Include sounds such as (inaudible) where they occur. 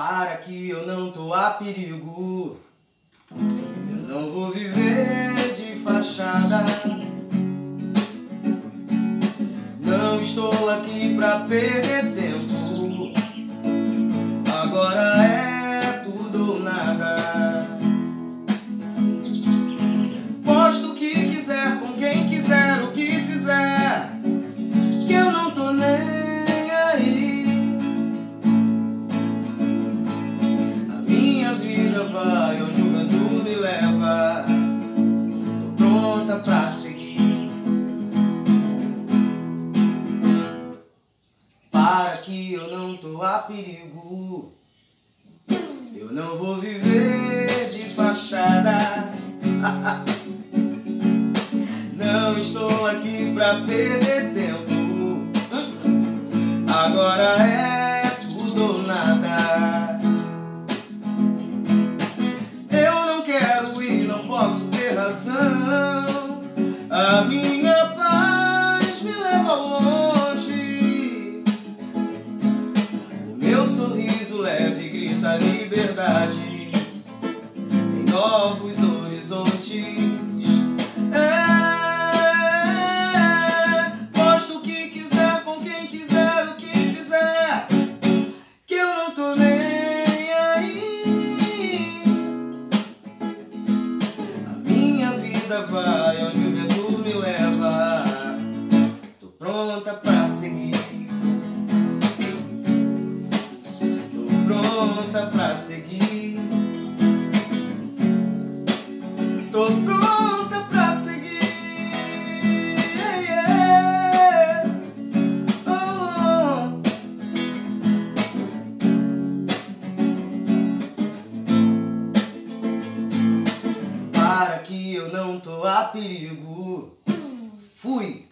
Para que eu não tô a perigo. Eu não vou viver de fachada. Não estou aqui pra perder tempo. Para que eu não tô a perigo. Eu não vou viver de fachada. (laughs) Não estou aqui pra perder tempo. Agora é tudo ou nada. Eu não quero ir, não posso ter razão. A minha paz me leva longe. Sorriso leve grita liberdade em novos horizontes. É, posto o que quiser, com quem quiser, o que fizer, que eu não tô nem aí. A minha vida vai onde o vento me leva. Tô pronta pra seguir. Tô pronta pra seguir. Yeah, yeah. Oh. Para que eu não tô a perigo. Fui.